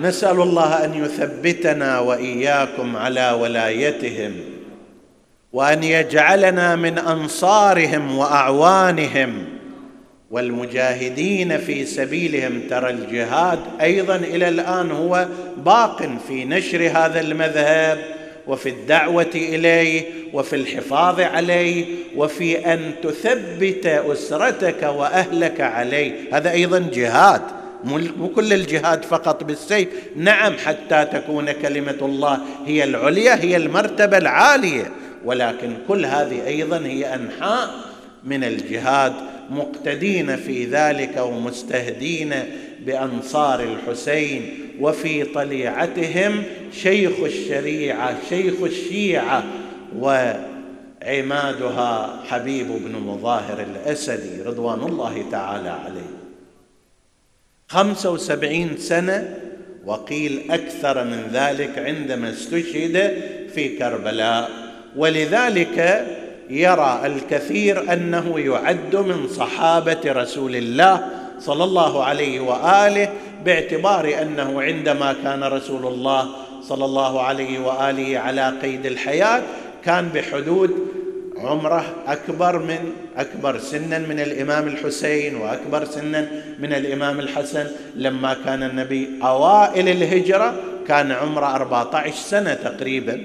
نسأل الله أن يثبتنا وإياكم على ولايتهم وأن يجعلنا من أنصارهم وأعوانهم والمجاهدين في سبيلهم. ترى الجهاد أيضا إلى الآن هو باق في نشر هذا المذهب وفي الدعوة إليه وفي الحفاظ عليه وفي أن تثبت أسرتك وأهلك عليه. هذا أيضا جهاد. مو كل الجهاد فقط بالسيف. نعم حتى تكون كلمة الله هي العليا هي المرتبة العالية. ولكن كل هذه أيضا هي أنحاء من الجهاد مقتدين في ذلك ومستهدين بأنصار الحسين. وفي طليعتهم شيخ الشريعة شيخ الشيعة وعمادها حبيب بن مظاهر الأسدي رضوان الله تعالى عليه. خمسة وسبعين سنة وقيل أكثر من ذلك عندما استشهد في كربلاء. ولذلك يرى الكثير أنه يعد من صحابة رسول الله صلى الله عليه وآله باعتبار أنه عندما كان رسول الله صلى الله عليه وآله على قيد الحياة كان بحدود عمره أكبر من أكبر سنا من الإمام الحسين وأكبر سنا من الإمام الحسن. لما كان النبي أوائل الهجرة كان عمره 14 سنة تقريبا.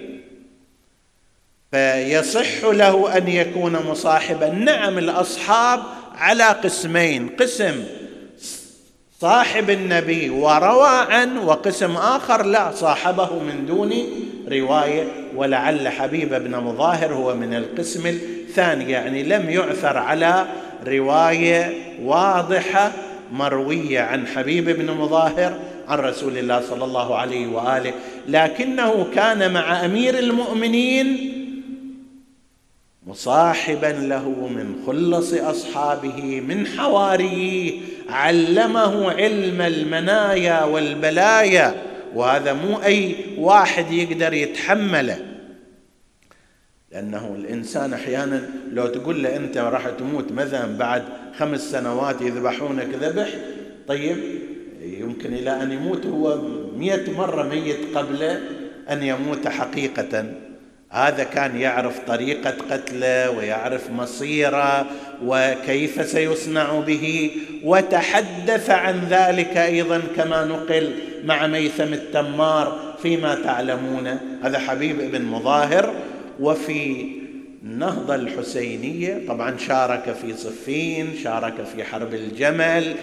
فيصح له أن يكون مصاحبا. نعم الأصحاب على قسمين قسم صاحب النبي وروى عنه وقسم آخر لا صاحبه من دون رواية ولعل حبيب بن مظاهر هو من القسم الثاني. يعني لم يعثر على رواية واضحة مروية عن حبيب بن مظاهر عن رسول الله صلى الله عليه وآله. لكنه كان مع أمير المؤمنين مصاحبا له من خلص أصحابه من حواريه علمه علم المنايا والبلايا. وهذا مو أي واحد يقدر يتحمله. لأنه الإنسان أحيانا لو تقول له أنت راح تموت مثلا بعد خمس سنوات يذبحونك ذبح؟ طيب يمكن إلى أن يموت هو مئة مرة ميت قبل أن يموت حقيقة. هذا كان يعرف طريقة قتله ويعرف مصيره وكيف سيصنع به وتحدث عن ذلك أيضا كما نقل مع ميثم التمار فيما تعلمون. هذا حبيب بن مظاهر. وفي النهضة الحسينية طبعا شارك في صفين شارك في حرب الجمل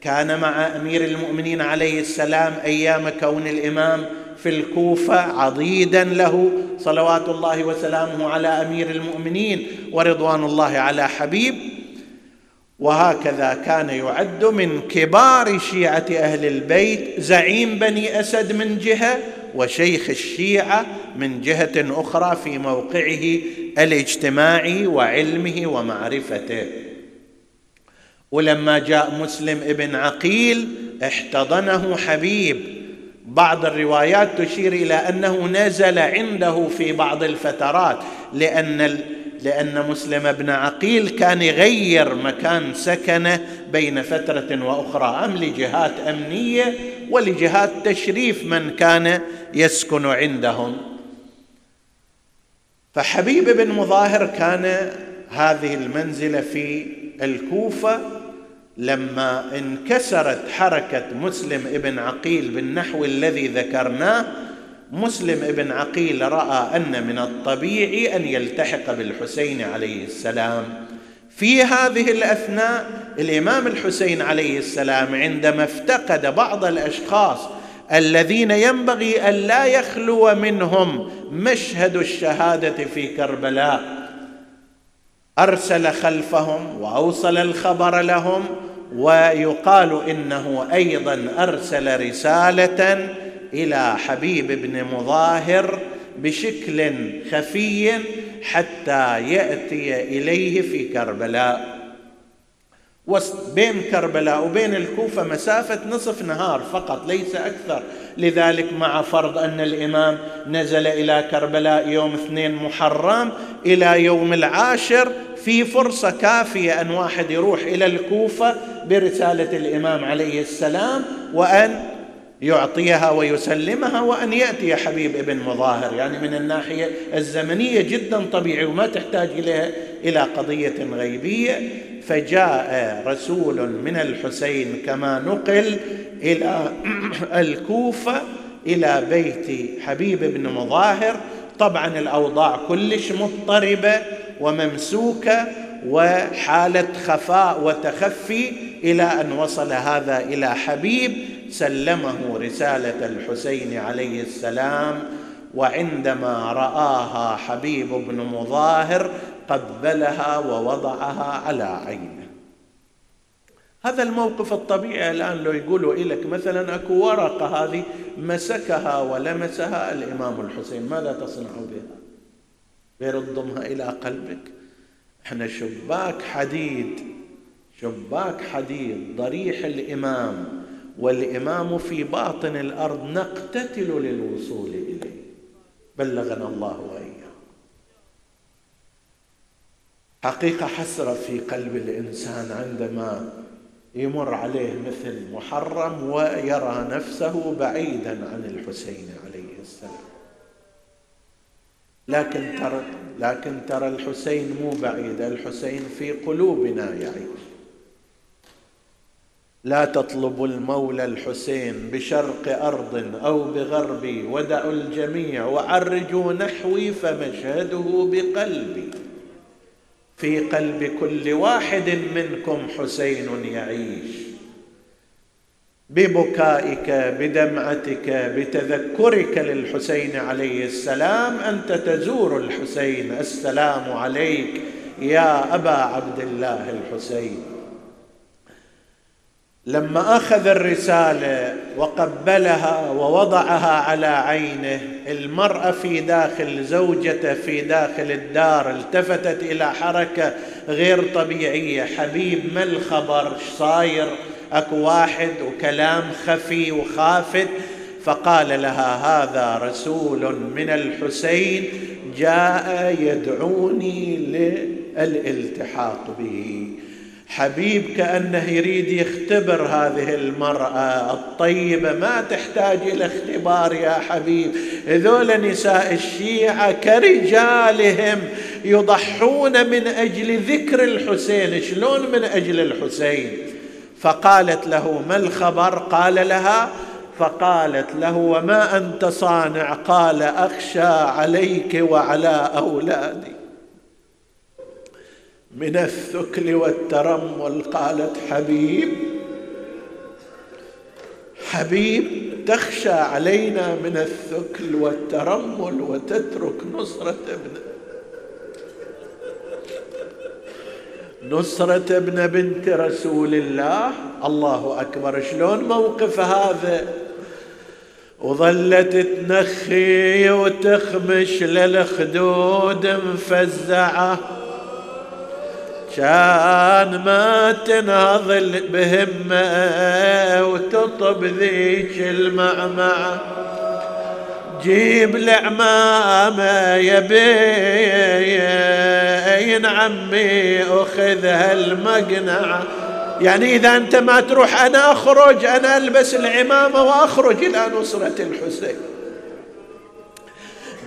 كان مع أمير المؤمنين عليه السلام أيام كون الإمام. في الكوفة عضيدا له صلوات الله وسلامه على أمير المؤمنين ورضوان الله على حبيب. وهكذا كان يعد من كبار شيعة أهل البيت زعيم بني أسد من جهة وشيخ الشيعة من جهة أخرى في موقعه الاجتماعي وعلمه ومعرفته. ولما جاء مسلم ابن عقيل احتضنه حبيب بعض الروايات تشير إلى أنه نزل عنده في بعض الفترات لأن لأن مسلم بن عقيل كان يغير مكان سكنه بين فترة وأخرى أم لجهات أمنية ولجهات تشريف من كان يسكن عندهم. فحبيب بن مظاهر كان هذه المنزلة في الكوفة لما انكسرت حركة مسلم ابن عقيل بالنحو الذي ذكرناه مسلم ابن عقيل رأى أن من الطبيعي أن يلتحق بالحسين عليه السلام. في هذه الأثناء الإمام الحسين عليه السلام عندما افتقد بعض الأشخاص الذين ينبغي أن لا يخلو منهم مشهد الشهادة في كربلاء أرسل خلفهم وأوصل الخبر لهم ويقال إنه أيضا أرسل رسالة إلى حبيب بن مظاهر بشكل خفي حتى يأتي إليه في كربلاء. بين كربلاء وبين الكوفة مسافة نصف نهار فقط ليس أكثر. لذلك مع فرض أن الإمام نزل إلى كربلاء يوم اثنين محرم إلى يوم العاشر في فرصة كافية أن واحد يروح إلى الكوفة برسالة الإمام عليه السلام وأن يعطيها ويسلمها وأن يأتي حبيب ابن مظاهر. يعني من الناحية الزمنية جدا طبيعي وما تحتاج اليها إلى قضية غيبية. فجاء رسول من الحسين كما نقل إلى الكوفة إلى بيت حبيب بن مظاهر. طبعا الأوضاع كلش مضطربة وممسوكه وحالة خفاء وتخفي إلى أن وصل هذا إلى حبيب سلمه رسالة الحسين عليه السلام وعندما رآها حبيب بن مظاهر قبلها ووضعها على عينه هذا الموقف الطبيعي الآن لو يقولوا لك مثلا أكو ورقة هذه مسكها ولمسها الإمام الحسين ماذا تصنع بها؟ غير تضمها إلى قلبك. إحنا شباك حديد شباك حديد ضريح الإمام والإمام في باطن الأرض نقتتل للوصول إليه. بلغنا الله وإياه. حقيقة حسرة في قلب الإنسان عندما يمر عليه مثل محرم ويرى نفسه بعيدا عن الحسين عليه السلام. لكن ترى لكن ترى الحسين مو بعيد الحسين في قلوبنا يعيش. لا تطلبوا المولى الحسين بشرق أرض أو بغربي ودعوا الجميع وعرجوا نحوي فمشهده بقلبي. في قلب كل واحد منكم حسين يعيش. ببكائك بدمعتك بتذكرك للحسين عليه السلام أنت تزور الحسين. السلام عليك يا أبا عبد الله الحسين. لما أخذ الرسالة وقبلها ووضعها على عينه المرأة في داخل زوجته في داخل الدار التفتت إلى حركة غير طبيعية. حبيب ما الخبر؟ صاير اكو واحد وكلام خفي وخافت. فقال لها هذا رسول من الحسين جاء يدعوني للالتحاق به. حبيب كأنه يريد يختبر هذه المرأة الطيبة ما تحتاج إلى اختبار يا حبيب. هذول نساء الشيعة كرجالهم يضحون من أجل ذكر الحسين. شلون من أجل الحسين؟ فقالت له ما الخبر؟ قال لها فقالت له وما أنت صانع؟ قال أخشى عليك وعلى أولادي. من الثكل والترمل قالت حبيب حبيب تخشى علينا من الثكل والترمل وتترك نصرة ابن نصرة ابن بنت رسول الله. الله أكبر. شلون موقف هذا؟ وظلت تنخي وتخمش للخدود مفزعة. كان ما تنهض بهمة وتطب ذيك المعمعة. جيب العمامة يا بين عمي أخذ هالمقنعة يعني إذا أنت ما تروح أنا أخرج أنا ألبس العمامة وأخرج إلى نصرة الحسين.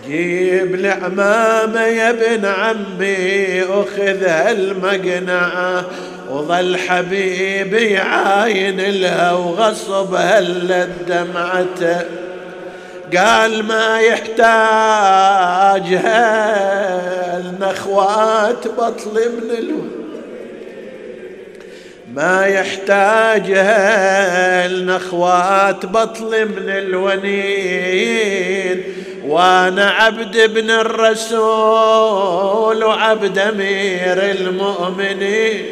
جيب العمامة يا ابن عمي أخذ هالمقنعة وظل حبيبي عاين لها وغصب هلت دمعته قال ما يحتاج النخوات بطل من الوحيد ما يحتاجها النخوات بطل من الونين. وأنا عبد ابن الرسول وعبد أمير المؤمنين.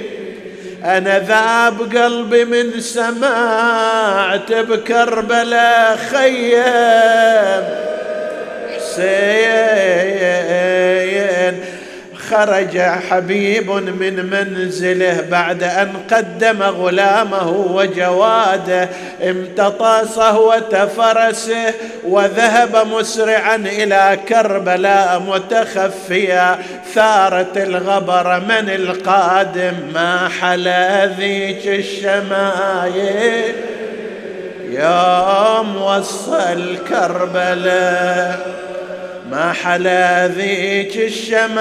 أنا ذاب قلبي من سمعت بكربلاء خيم. حسين. خرج حبيب من منزله بعد أن قدم غلامه وجواده امتطى صهوه فرسه وذهب مسرعا إلى كربلاء متخفيا ثارت الغبر من القادم. ما حلا ذيك الشمايل؟ يوم وصل كربلاء. ما حلا ذيك الشمايل.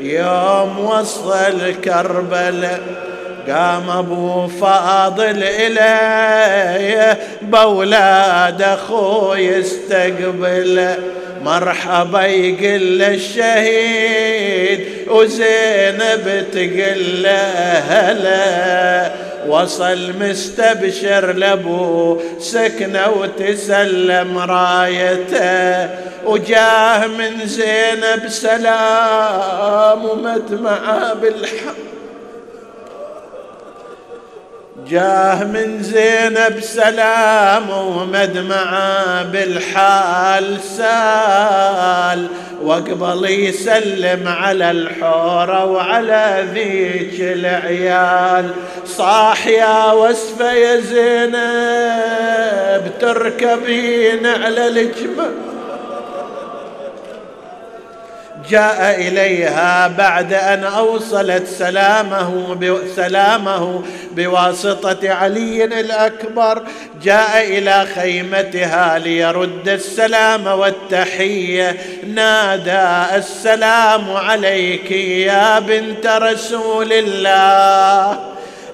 يوم وصل كربلاء قام أبو فاضل إليه. بولاد اخو يستقبل مرحبا يقل للشهيد وزينب تقل هلا وصل مستبشر لابو سكنة وتسلم رايته وجاه من زينب سلام ومدمعة بالحق. جاه من زينب سلام ومدمعة بالحال سال واقبل يسلم على الحورة وعلى ذيك العيال. صاح يا وسفة يا زينب تركبين على الجمل جاء إليها بعد أن أوصلت سلامه سلامه بواسطة علي الأكبر. جاء إلى خيمتها ليرد السلام والتحية. نادى السلام عليك يا بنت رسول الله.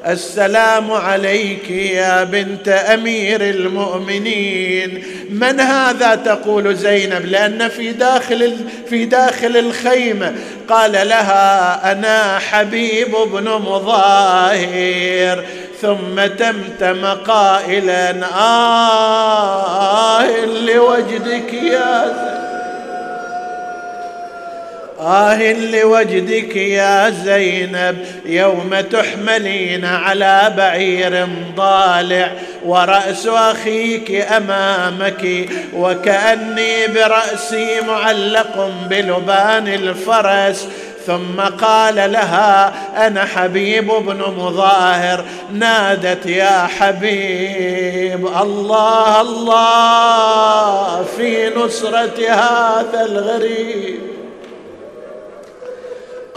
السلام عليك يا بنت أمير المؤمنين. من هذا تقول زينب؟ لأن في داخل في داخل الخيمه قال لها أنا حبيب بن مظاهر ثم تمتم قائلا آه لوجدك يا زينب. آه لوجدك يا زينب يوم تحملين على بعير ضالع ورأس أخيك أمامك وكأني برأسي معلق بلبان الفرس. ثم قال لها أنا حبيب بن مظاهر نادت يا حبيب الله الله في نصرة هذا الغريب.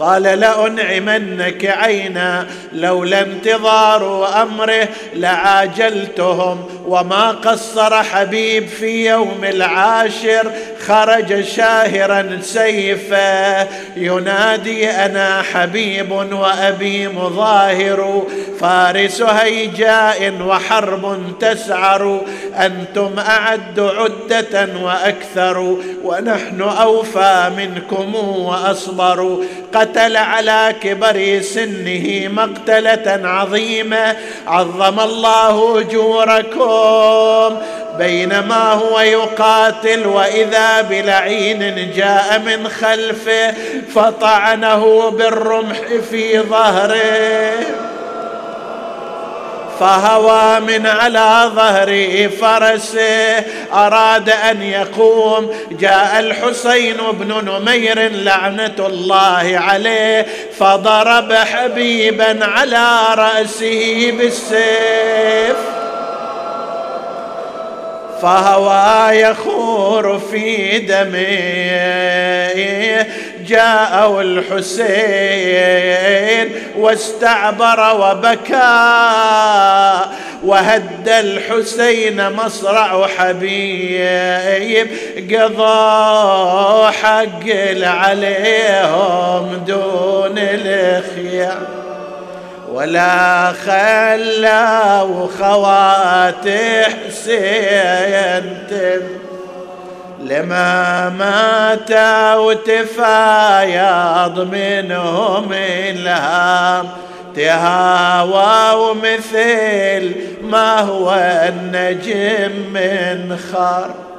قال لأنعمنك عينا لولا انتظار أمره لعاجلتهم وما قصر حبيب في يوم العاشر خرج شاهرا سيفه ينادي أنا حبيب وأبي مظاهر. فارس هيجاء وحرب تسعر. أنتم أعد عدة وأكثر. ونحن أوفى منكم وأصبر. قتل على كبر سنه مقتلة عظيمة. عظم الله أجوركم. بينما هو يقاتل وإذا بلعين جاء من خلفه فطعنه بالرمح في ظهره. فهوى من على ظهر فرسه أراد أن يقوم. جاء الحسين بن نمير لعنة الله عليه فضرب حبيبا على رأسه بالسيف. فهوى يخور في دمه جاءه الحسين واستعبر وبكى وهد الحسين مصرع حبيب. قضى حق عليهم دون الخيام ولا خلوا خوات حسين لما مات وتفايض منهم إلهام تهاوى مثل ما هو النجم من خار.